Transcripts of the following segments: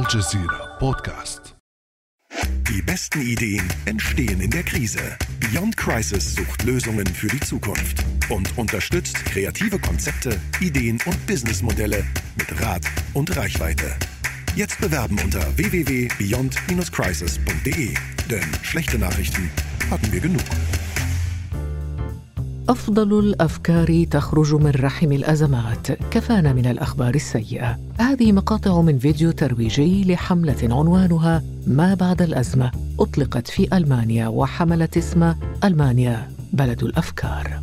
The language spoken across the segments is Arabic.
Al Podcast. Die besten Ideen entstehen in der Krise. Beyond Crisis sucht Lösungen für die Zukunft und unterstützt kreative Konzepte, Ideen und Businessmodelle mit Rat und Reichweite. Jetzt bewerben unter www.beyond-crisis.de. Denn schlechte Nachrichten hatten wir genug. أفضل الأفكار تخرج من رحم الأزمات. كفانا من الأخبار السيئة. هذه مقاطع من فيديو ترويجي لحملة عنوانها ما بعد الأزمة أطلقت في ألمانيا وحملت اسم ألمانيا بلد الأفكار.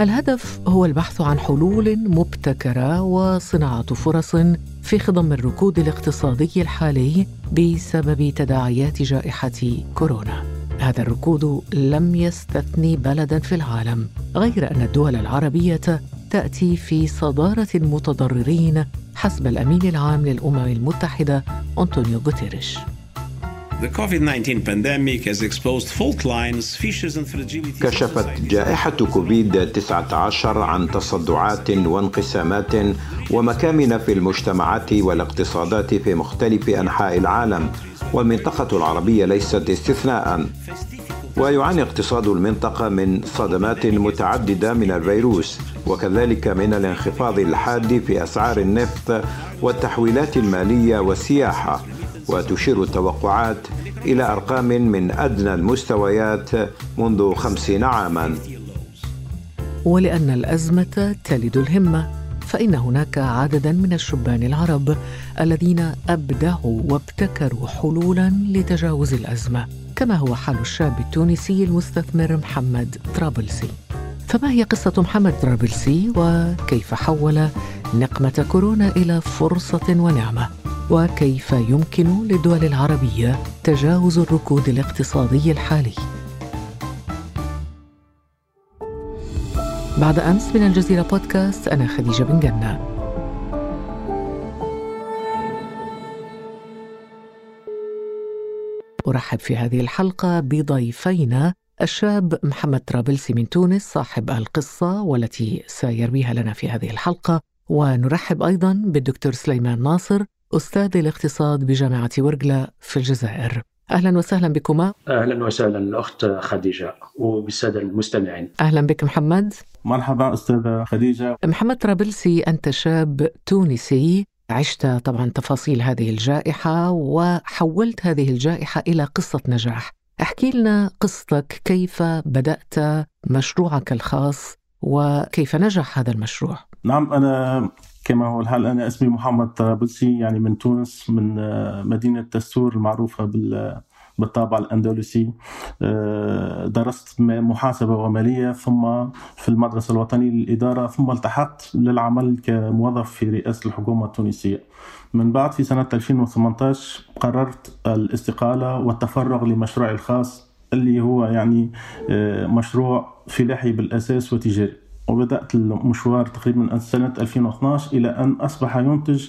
الهدف هو البحث عن حلول مبتكرة وصناعة فرص في خضم الركود الاقتصادي الحالي بسبب تداعيات جائحة كورونا. هذا الركود لم يستثني بلدا في العالم غير أن الدول العربية تأتي في صدارة المتضررين حسب الأمين العام للأمم المتحدة أنطونيو غوتيريش. كشفت جائحة كوفيد 19 عن تصدعات وانقسامات ومكامن في المجتمعات والاقتصادات في مختلف أنحاء العالم والمنطقة العربية ليست استثناء. ويعاني اقتصاد المنطقة من صدمات متعددة من الفيروس وكذلك من الانخفاض الحاد في أسعار النفط والتحويلات المالية والسياحة. وتشير التوقعات إلى أرقام من أدنى المستويات منذ خمسين عاما. ولأن الأزمة تلد الهمة فإن هناك عددا من الشبان العرب الذين أبدعوا وابتكروا حلولا لتجاوز الأزمة كما هو حال الشاب التونسي المستثمر محمد طرابلسي. فما هي قصة محمد طرابلسي؟ وكيف حول نقمة كورونا إلى فرصة ونعمة؟ وكيف يمكن للدول العربية تجاوز الركود الاقتصادي الحالي؟ بعد أمس من الجزيرة بودكاست أنا خديجة بن جنة. أرحب في هذه الحلقة بضيفينا الشاب محمد طرابلسي من تونس صاحب القصة والتي سيرويها لنا في هذه الحلقة. ونرحب أيضا بالدكتور سليمان ناصر أستاذ الاقتصاد بجامعة ورقلة في الجزائر. أهلا وسهلا بكما. أهلا وسهلا الأخت خديجة وبالسادة المستمعين. أهلا بك محمد. مرحبا أستاذة خديجة. محمد طرابلسي أنت شاب تونسي عشت طبعا تفاصيل هذه الجائحة وحولت هذه الجائحة إلى قصة نجاح. احكي لنا قصتك كيف بدأت مشروعك الخاص وكيف نجح هذا المشروع؟ نعم أنا كما هو الحال. أنا اسمي محمد طرابلسي يعني من تونس من مدينة تستور المعروفة بال بالطابع الأندلسي. آه، درست محاسبة ومالية ثم في المدرسة الوطنية للإدارة ثم التحقت للعمل كموظف في رئاسة الحكومة التونسية. من بعد في سنة 2018 قررت الاستقالة والتفرغ لمشروعي الخاص اللي هو يعني آه، مشروع فلاحي بالأساس وتجاري. وبدأت المشوار تقريبا من سنة 2012 إلى أن أصبح ينتج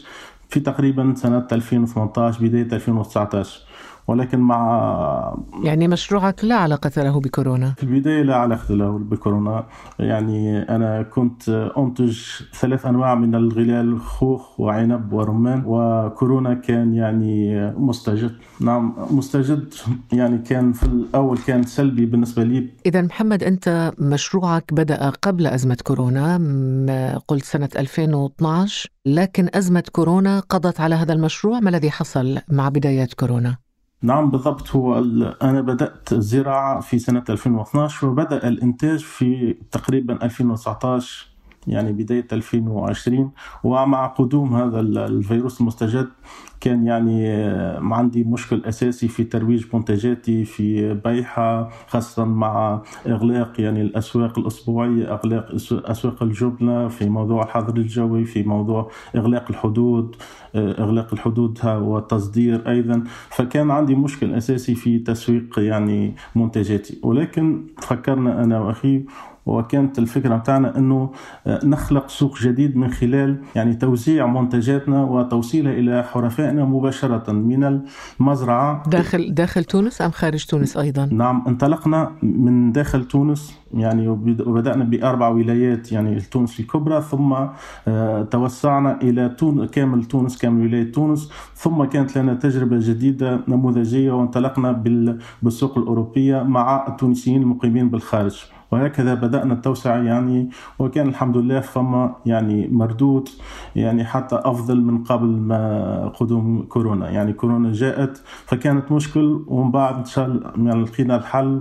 في تقريبا سنة 2018 بداية 2019 ولكن مع يعني مشروعك لا علاقة له بكورونا. في البداية لا علاقة له بكورونا. يعني أنا كنت أنتج ثلاث أنواع من الغلال خوخ وعنب ورمان. وكورونا كان يعني مستجد. نعم مستجد يعني كان في الأول كان سلبي بالنسبة لي. إذا محمد أنت مشروعك بدأ قبل أزمة كورونا قلت سنة 2012 لكن أزمة كورونا قضت على هذا المشروع. ما الذي حصل مع بدايات كورونا؟ نعم بالضبط. هو أنا بدأت الزراعة في سنة 2012 وبدأ الإنتاج في تقريبا 2019 يعني بداية 2020 ومع قدوم هذا الفيروس المستجد كان يعني آه، عندي مشكل أساسي في ترويج منتجاتي في بيعها خاصة مع إغلاق يعني الأسواق الأسبوعية إغلاق أسواق الجبنة في موضوع الحظر الجوي في موضوع إغلاق الحدود آه، إغلاق الحدود والتصدير أيضا. فكان عندي مشكل أساسي في تسويق يعني منتجاتي ولكن فكرنا أنا وأخي وكانت الفكرة متاعنا إنه نخلق سوق جديد من خلال يعني توزيع منتجاتنا وتوصيلها إلى حرفائنا مباشرة من المزرعة داخل داخل تونس أم خارج تونس أيضا؟ نعم انطلقنا من داخل تونس يعني وبدأنا بأربع ولايات يعني تونس الكبرى ثم آه، توسعنا إلى تون كامل تونس كامل ولاية تونس ثم كانت لنا تجربة جديدة نموذجية وانطلقنا بالسوق الأوروبية مع التونسيين المقيمين بالخارج وهكذا بدأنا التوسعة يعني وكان الحمد لله فما يعني مردود يعني حتى أفضل من قبل ما قدوم كورونا. يعني كورونا جاءت فكانت مشكل ومن بعد إن شاء الله يعني لقينا الحل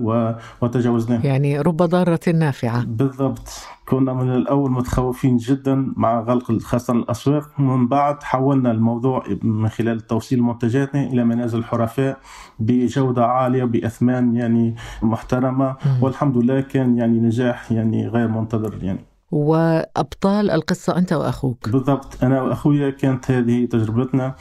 وتجاوزناه. يعني رب ضارة نافعة. بالضبط. كنا من الأول متخوفين جدا مع غلق خاصة الأسواق. من بعد حولنا الموضوع من خلال توصيل منتجاتنا إلى منازل الحرفاء بجودة عالية بأثمان يعني محترمة. والحمد لله كان يعني نجاح يعني غير منتظر يعني. وأبطال القصة أنت وأخوك. بالضبط. أنا وأخويا كانت هذه تجربتنا.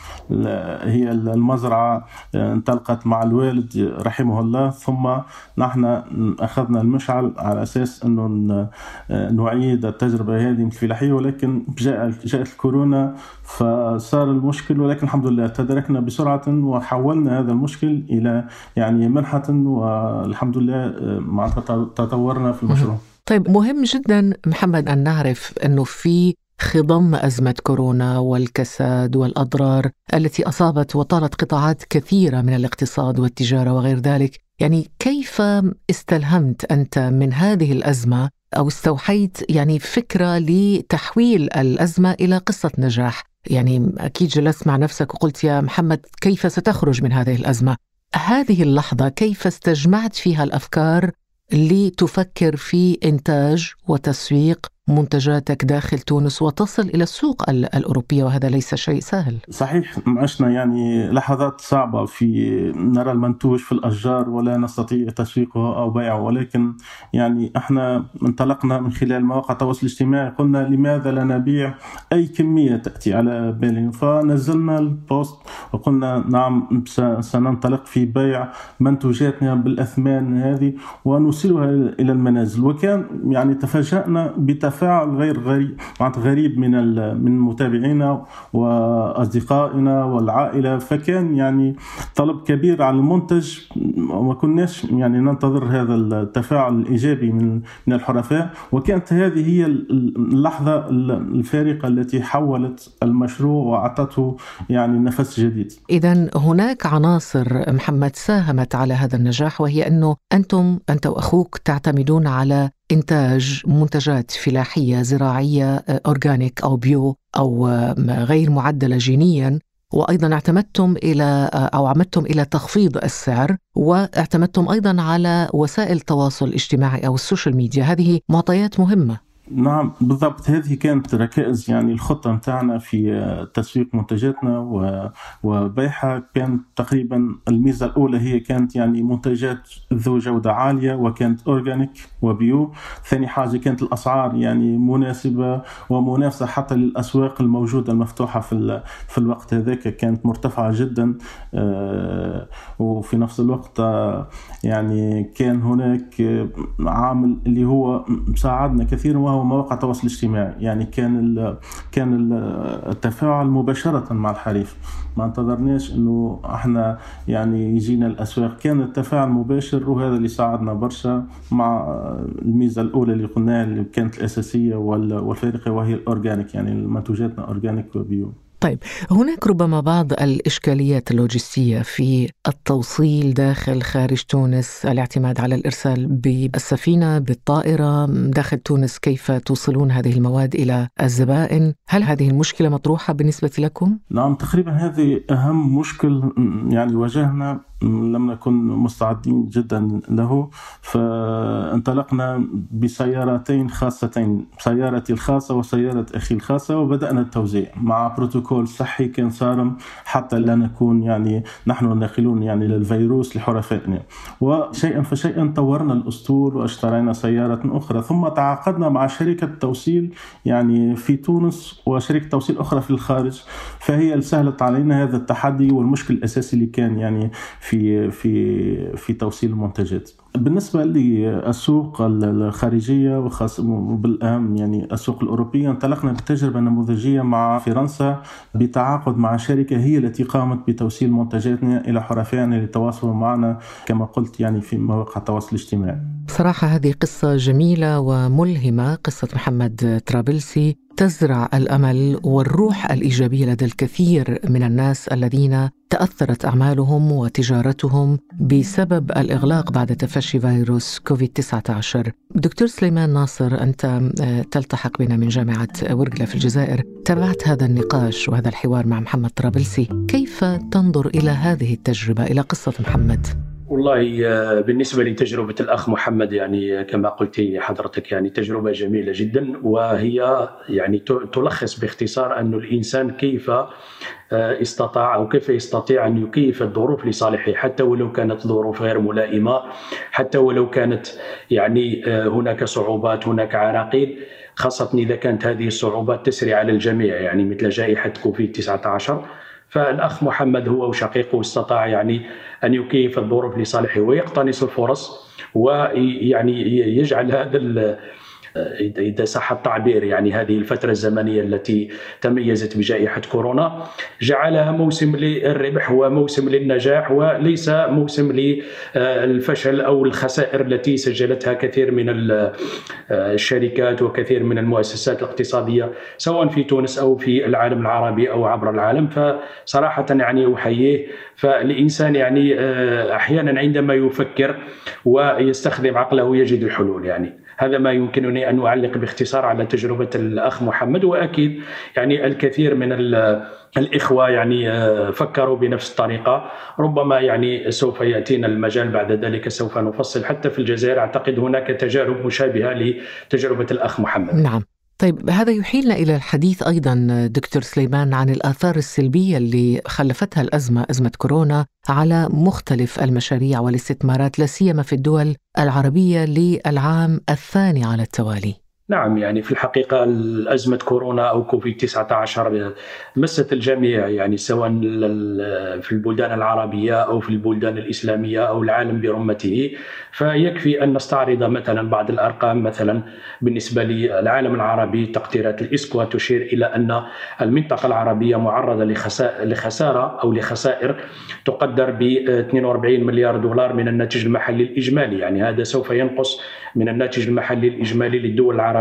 هي المزرعة انطلقت مع الوالد رحمه الله. ثم نحن أخذنا المشعل على أساس أنه نعيد التجربة هذه من الفلاحية ولكن جاء جاءت الكورونا فصار المشكل. ولكن الحمد لله تداركنا بسرعة وحولنا هذا المشكل إلى يعني منحة. والحمد لله مع تطورنا في المشروع. طيب مهم جدا محمد أن نعرف أنه في خضم أزمة كورونا والكساد والأضرار التي أصابت وطالت قطاعات كثيرة من الاقتصاد والتجارة وغير ذلك. يعني كيف استلهمت أنت من هذه الأزمة أو استوحيت يعني فكرة لتحويل الأزمة إلى قصة نجاح؟ يعني أكيد جلست مع نفسك وقلت يا محمد كيف ستخرج من هذه الأزمة؟ هذه اللحظة كيف استجمعت فيها الأفكار لتفكر في إنتاج وتسويق منتجاتك داخل تونس وتصل إلى السوق الأوروبية وهذا ليس شيء سهل. صحيح عشنا يعني لحظات صعبة في نرى المنتوج في الأشجار ولا نستطيع تسويقه أو بيعه ولكن يعني إحنا انطلقنا من خلال مواقع التواصل الاجتماعي قلنا لماذا لا نبيع أي كمية تأتي على بالنا فنزلنا البوست وقلنا نعم سننطلق في بيع منتوجاتنا بالأثمان هذه ونوصلها إلى المنازل وكان يعني تفاجأنا بتفاعل تفاعل غير غريب غريب من من متابعينا وأصدقائنا والعائلة فكان يعني طلب كبير على المنتج وما كناش يعني ننتظر هذا التفاعل الإيجابي من من الحرفاء وكانت هذه هي اللحظة الفارقة التي حولت المشروع وأعطته يعني نفس جديد. اذا هناك عناصر محمد ساهمت على هذا النجاح وهي أنه أنتم أنت وأخوك تعتمدون على إنتاج منتجات فلاحية زراعية آه، أورجانيك أو بيو أو آه، غير معدلة جينيا. وأيضا اعتمدتم إلى آه، أو عمدتم إلى تخفيض السعر واعتمدتم أيضا على وسائل التواصل الاجتماعي أو ال social media. هذه معطيات مهمة. نعم بالضبط. هذه كانت ركائز يعني الخطة متاعنا في آه، تسويق منتجاتنا وبيعها. كانت تقريبا الميزة الأولى هي كانت يعني منتجات ذو جودة عالية وكانت organic و bio. ثاني حاجة كانت الأسعار يعني مناسبة ومنافسة حتى للأسواق الموجودة المفتوحة في, في الوقت هذاك. كانت مرتفعة جدا آه، وفي نفس الوقت آه، يعني كان هناك عامل اللي هو مساعدنا كثيرا وهو مواقع التواصل الاجتماعي. يعني كان ال كان ال التفاعل مباشرة مع الحريف. ما انتظرناش إنه إحنا يعني يجينا الأسواق. كان التفاعل مباشر وهذا اللي ساعدنا برشا مع الميزة الأولى اللي قلناها اللي كانت الأساسية والفارقة وهي ال organic. يعني منتوجاتنا organic و bio. طيب هناك ربما بعض الإشكاليات اللوجستية في التوصيل داخل خارج تونس الاعتماد على الإرسال بالسفينة بالطائرة. داخل تونس كيف توصلون هذه المواد إلى الزبائن؟ هل هذه المشكلة مطروحة بالنسبة لكم؟ نعم تقريبا هذه أهم مشكل يعني واجهنا لم نكن مستعدين جدا له. فانطلقنا بسيارتين خاصتين سيارتي الخاصة وسيارة أخي الخاصة وبدأنا التوزيع مع بروتوكول. صحي كان صارم حتى لا نكون يعني نحن ناقلون يعني للفيروس لحرفائنا. وشيئا فشيئا طورنا الأسطول واشترينا سيارة أخرى. ثم تعاقدنا مع شركة توصيل يعني في تونس وشركة توصيل أخرى في الخارج. فهي سهلت علينا هذا التحدي والمشكل الأساسي اللي كان يعني في في في توصيل المنتجات. بالنسبة للسوق الخارجية وخاصة بالأهم يعني السوق الأوروبية انطلقنا بتجربة نموذجية مع فرنسا بتعاقد مع شركة هي التي قامت بتوصيل منتجاتنا إلى حرفائنا للتواصل معنا كما قلت يعني في مواقع التواصل الاجتماعي. صراحة هذه قصة جميلة وملهمة قصة محمد ترابلسي. تزرع الأمل والروح الإيجابية لدى الكثير من الناس الذين تأثرت أعمالهم وتجارتهم بسبب الإغلاق بعد تفشي فيروس كوفيد 19. دكتور سليمان ناصر أنت آه، تلتحق بنا من جامعة ورقلة في الجزائر، تابعت هذا النقاش وهذا الحوار مع محمد طرابلسي، كيف تنظر إلى هذه التجربة إلى قصة محمد؟ والله آه، بالنسبة لتجربة الأخ محمد يعني كما قلت حضرتك يعني تجربة جميلة جدا وهي يعني تلخص باختصار أن الإنسان كيف آه، استطاع أو كيف يستطيع أن يكيف الظروف لصالحه. حتى ولو كانت ظروف غير ملائمة حتى ولو كانت يعني آه، هناك صعوبات هناك عراقيل خاصة إذا كانت هذه الصعوبات تسري على الجميع يعني مثل جائحة كوفيد 19 فالأخ محمد هو وشقيقه استطاع يعني أن يكيف الظروف لصالحه ويقتنص الفرص ويعني يجعل هذا اذا صح التعبير يعني هذه الفترة الزمنية التي تميزت بجائحة كورونا جعلها موسم للربح وموسم للنجاح وليس موسم للفشل أو الخسائر التي سجلتها كثير من الشركات وكثير من المؤسسات الاقتصادية سواء في تونس أو في العالم العربي أو عبر العالم. فصراحة يعني أحييه فالإنسان يعني آه، أحيانا عندما يفكر ويستخدم عقله يجد الحلول يعني. هذا ما يمكنني أن أعلق باختصار على تجربة الأخ محمد وأكيد يعني الكثير من الإخوة يعني آه، فكروا بنفس الطريقة. ربما يعني سوف يأتينا المجال بعد ذلك سوف نفصل. حتى في الجزائر أعتقد هناك تجارب مشابهة لتجربة الأخ محمد. نعم. طيب هذا يحيلنا إلى الحديث أيضا دكتور سليمان عن الآثار السلبية اللي خلفتها الأزمة أزمة كورونا على مختلف المشاريع والاستثمارات لا سيما في الدول العربية للعام الثاني على التوالي. نعم يعني في الحقيقة أزمة كورونا أو كوفيد 19 مست الجميع يعني سواء في البلدان العربية أو في البلدان الإسلامية أو العالم برمته. فيكفي أن نستعرض مثلا بعض الأرقام مثلا بالنسبة للعالم العربي تقديرات الإسكوا تشير إلى أن المنطقة العربية معرضة لخسارة أو لخسائر تقدر ب 42 مليار دولار من الناتج المحلي الإجمالي. يعني هذا سوف ينقص من الناتج المحلي الإجمالي للدول العربية.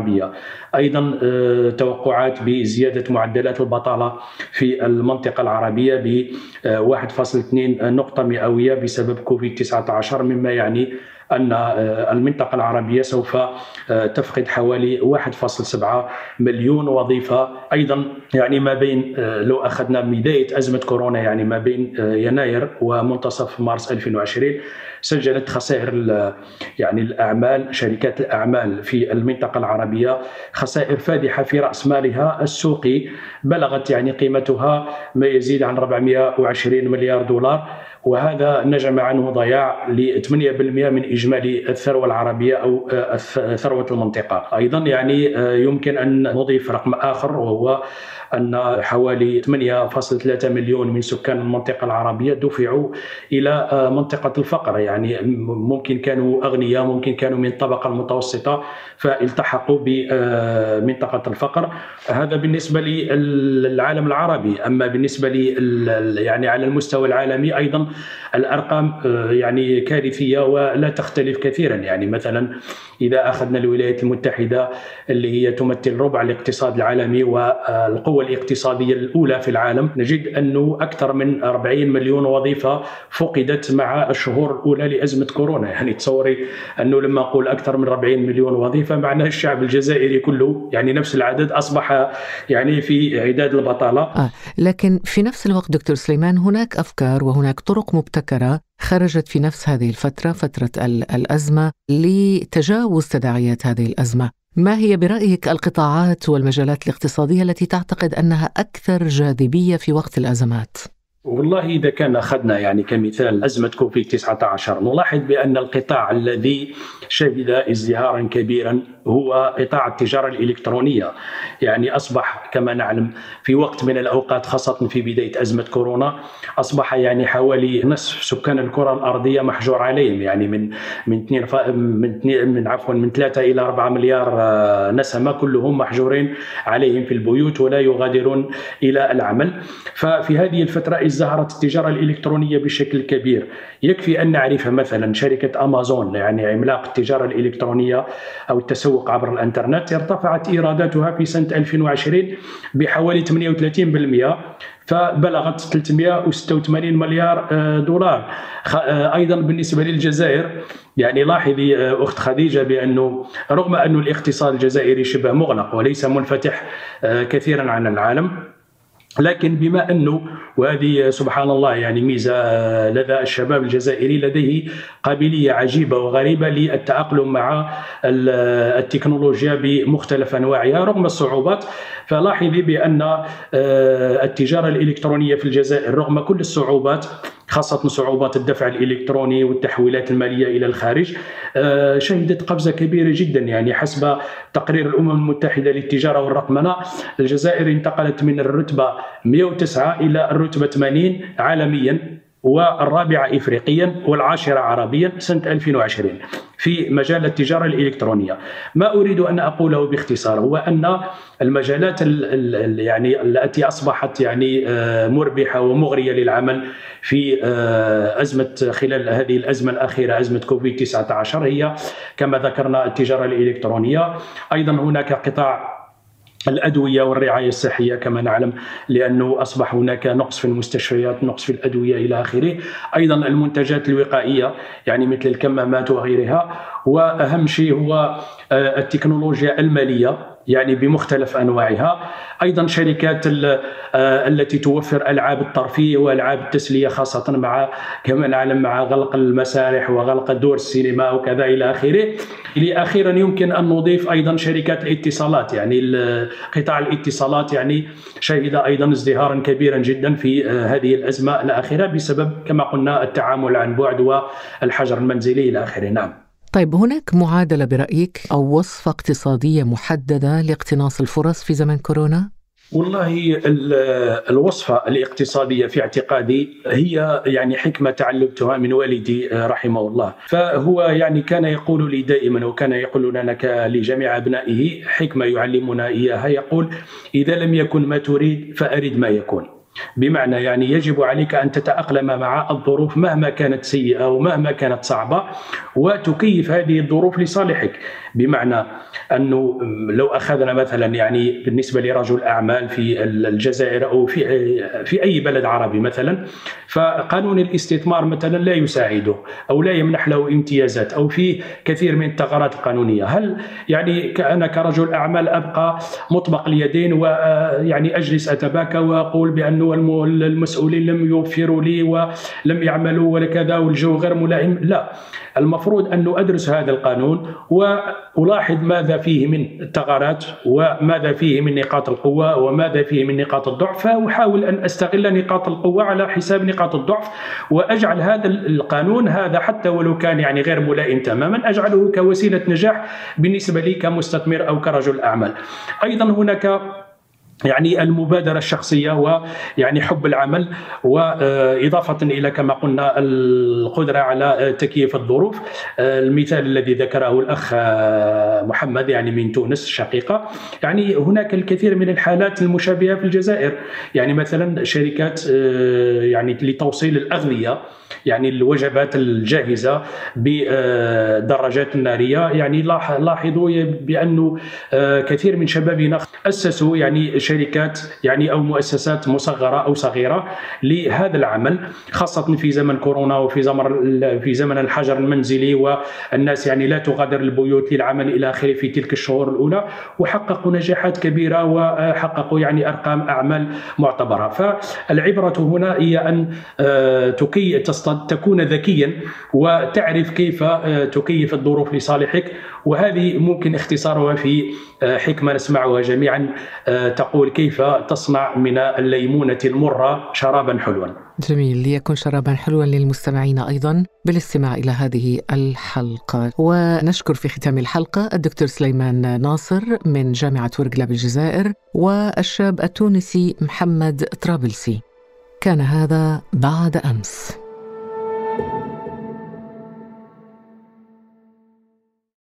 أيضا آه، توقعات بزيادة معدلات البطالة في المنطقة العربية ب 1.2 نقطة مئوية بسبب كوفيد 19 مما يعني أن آه، المنطقة العربية سوف آه، تفقد حوالي 1.7 مليون وظيفة. أيضا يعني ما بين آه، لو أخذنا بداية أزمة كورونا يعني ما بين يناير ومنتصف مارس 2020 سجلت خسائر يعني الأعمال شركات الأعمال في المنطقة العربية. خسائر فادحة في رأس مالها. السوقي بلغت يعني قيمتها ما يزيد عن 420 مليار دولار وهذا نجم عنه ضياع ل 8% من إجمالي الثروة العربية أو آه، ثروة المنطقة. أيضا يعني آه، يمكن أن نضيف رقم آخر وهو أن حوالي 8.3 مليون من سكان المنطقة العربية دفعوا إلى آه، منطقة الفقر. يعني ممكن كانوا أغنياء ممكن كانوا من الطبقة المتوسطة فالتحقوا بمنطقة الفقر. هذا بالنسبة للعالم العربي. أما بالنسبة لي يعني على المستوى العالمي أيضا الأرقام آه، يعني كارثية ولا تختلف كثيرا. يعني مثلا إذا أخذنا الولايات المتحدة اللي هي تمثل ربع الاقتصاد العالمي والقوة الاقتصادية الأولى في العالم. نجد أنه أكثر من 40 مليون وظيفة فقدت مع الشهور الأولى لأزمة كورونا. يعني تصوري أنه لما أقول أكثر من 40 مليون وظيفة معناه الشعب الجزائري كله يعني نفس العدد أصبح يعني في عداد البطالة. آه. لكن في نفس الوقت دكتور سليمان هناك أفكار وهناك طرق مبتكرة خرجت في نفس هذه الفترة فترة الأزمة لتجاوز تداعيات هذه الأزمة. ما هي برأيك القطاعات والمجالات الاقتصادية التي تعتقد أنها أكثر جاذبية في وقت الأزمات؟ والله إذا كان أخذنا يعني كمثال أزمة كوفيد 19 نلاحظ بأن القطاع الذي شهد ازدهارا كبيرا هو قطاع التجارة الإلكترونية. يعني أصبح كما نعلم في وقت من الأوقات خاصة في بداية أزمة كورونا أصبح يعني حوالي نصف سكان الكرة الأرضية محجور عليهم. يعني من من اثنين من من عفوا من 3 إلى 4 مليار آه، نسمة كلهم محجورين عليهم في البيوت ولا يغادرون إلى العمل. ففي هذه الفترة ازدهرت التجارة الإلكترونية بشكل كبير. يكفي أن نعرف مثلا شركة أمازون يعني عملاق التجارة الإلكترونية أو التسوق عبر الإنترنت ارتفعت إيراداتها في سنة 2020 بحوالي 38% فبلغت 386 مليار آه، دولار. آه، أيضا بالنسبة للجزائر يعني لاحظي آه، أخت خديجة بأنه رغم أن الاقتصاد الجزائري شبه مغلق وليس منفتح كثيرا عن العالم لكن بما أنه وهذه سبحان الله يعني ميزة لدى الشباب الجزائري لديه قابلية عجيبة وغريبة للتأقلم مع التكنولوجيا بمختلف أنواعها رغم الصعوبات. فلاحظي بأن آه، التجارة الإلكترونية في الجزائر رغم كل الصعوبات خاصة صعوبات الدفع الإلكتروني والتحويلات المالية إلى الخارج. آه، شهدت قفزة كبيرة جدا يعني حسب تقرير الأمم المتحدة للتجارة والرقمنة. الجزائر انتقلت من الرتبة 109 إلى الرتبة 80 عالميا. والرابعة إفريقيا والعاشرة عربيا سنة 2020 في مجال التجارة الإلكترونية. ما أريد أن أقوله باختصار هو أن المجالات يعني التي أصبحت يعني آه، مربحة ومغرية للعمل في آه، أزمة خلال هذه الأزمة الأخيرة أزمة كوفيد 19 هي كما ذكرنا التجارة الإلكترونية. أيضا هناك قطاع الأدوية والرعاية الصحية كما نعلم لأنه أصبح هناك نقص في المستشفيات نقص في الأدوية إلى آخره. أيضا المنتجات الوقائية يعني مثل الكمامات وغيرها. وأهم شيء هو آه، التكنولوجيا المالية. يعني بمختلف أنواعها. أيضا شركات آه، التي توفر ألعاب الترفيه وألعاب التسلية خاصة مع كما نعلم مع غلق المسارح وغلق دور السينما وكذا إلى آخره. أخيرا يمكن أن نضيف أيضا شركات الاتصالات يعني قطاع الاتصالات يعني شهد أيضا ازدهارا كبيرا جدا في آه، هذه الأزمة الأخيرة بسبب كما قلنا التعامل عن بعد والحجر المنزلي إلى آخره. نعم. طيب هناك معادلة برأيك أو وصفة اقتصادية محددة لاقتناص الفرص في زمن كورونا؟ والله الوصفة الاقتصادية في اعتقادي هي يعني حكمة تعلمتها من والدي رحمه الله. فهو يعني كان يقول لي دائما وكان يقول لنا لجميع أبنائه حكمة يعلمنا إياها. يقول إذا لم يكن ما تريد فأرد ما يكون. بمعنى يعني يجب عليك أن تتأقلم مع الظروف مهما كانت سيئة ومهما كانت صعبة وتكيف هذه الظروف لصالحك. بمعنى أنه لو أخذنا مثلا يعني بالنسبة لرجل أعمال في الجزائر أو في في أي بلد عربي مثلا فقانون الاستثمار مثلا لا يساعده أو لا يمنح له امتيازات أو في كثير من الثغرات القانونية. هل يعني أنا كرجل أعمال أبقى مطبق اليدين ويعني أجلس أتباكى وأقول بأنه المسؤولين لم يوفروا لي ولم يعملوا ولا كذا والجو غير ملائم؟ لا. المفروض أن أدرس هذا القانون وألاحظ ماذا فيه من الثغرات وماذا فيه من نقاط القوة وماذا فيه من نقاط الضعف فأحاول أن أستغل نقاط القوة على حساب نقاط الضعف وأجعل هذا القانون هذا حتى ولو كان يعني غير ملائم تماما أجعله كوسيلة نجاح بالنسبة لي كمستثمر أو كرجل أعمال. أيضا هناك يعني المبادرة الشخصية ويعني حب العمل وإضافة إلى كما قلنا القدرة على تكييف الظروف. المثال الذي ذكره الأخ محمد يعني من تونس الشقيقة يعني هناك الكثير من الحالات المشابهة في الجزائر. يعني مثلا شركات يعني لتوصيل الأغذية يعني الوجبات الجاهزة بالدراجات النارية يعني لاحظوا بأنه كثير من شبابنا أسسوا يعني شركات يعني أو مؤسسات مصغرة أو صغيرة لهذا العمل خاصة في زمن كورونا وفي زمن في زمن الحجر المنزلي والناس يعني لا تغادر البيوت للعمل إلى آخره في تلك الشهور الأولى وحققوا نجاحات كبيرة وحققوا يعني أرقام أعمال معتبرة. فالعبرة هنا هي أن آه، تكي تكون ذكيا وتعرف كيف آه، تكيف الظروف لصالحك وهذه ممكن اختصارها في حكمة نسمعها جميعا تقول كيف تصنع من الليمونة المرة شرابا حلوا. جميل ليكون شرابا حلوا للمستمعين أيضا بالاستماع إلى هذه الحلقة. ونشكر في ختام الحلقة الدكتور سليمان ناصر من جامعة ورقلة بالجزائر والشاب التونسي محمد طرابلسي. كان هذا بعد أمس.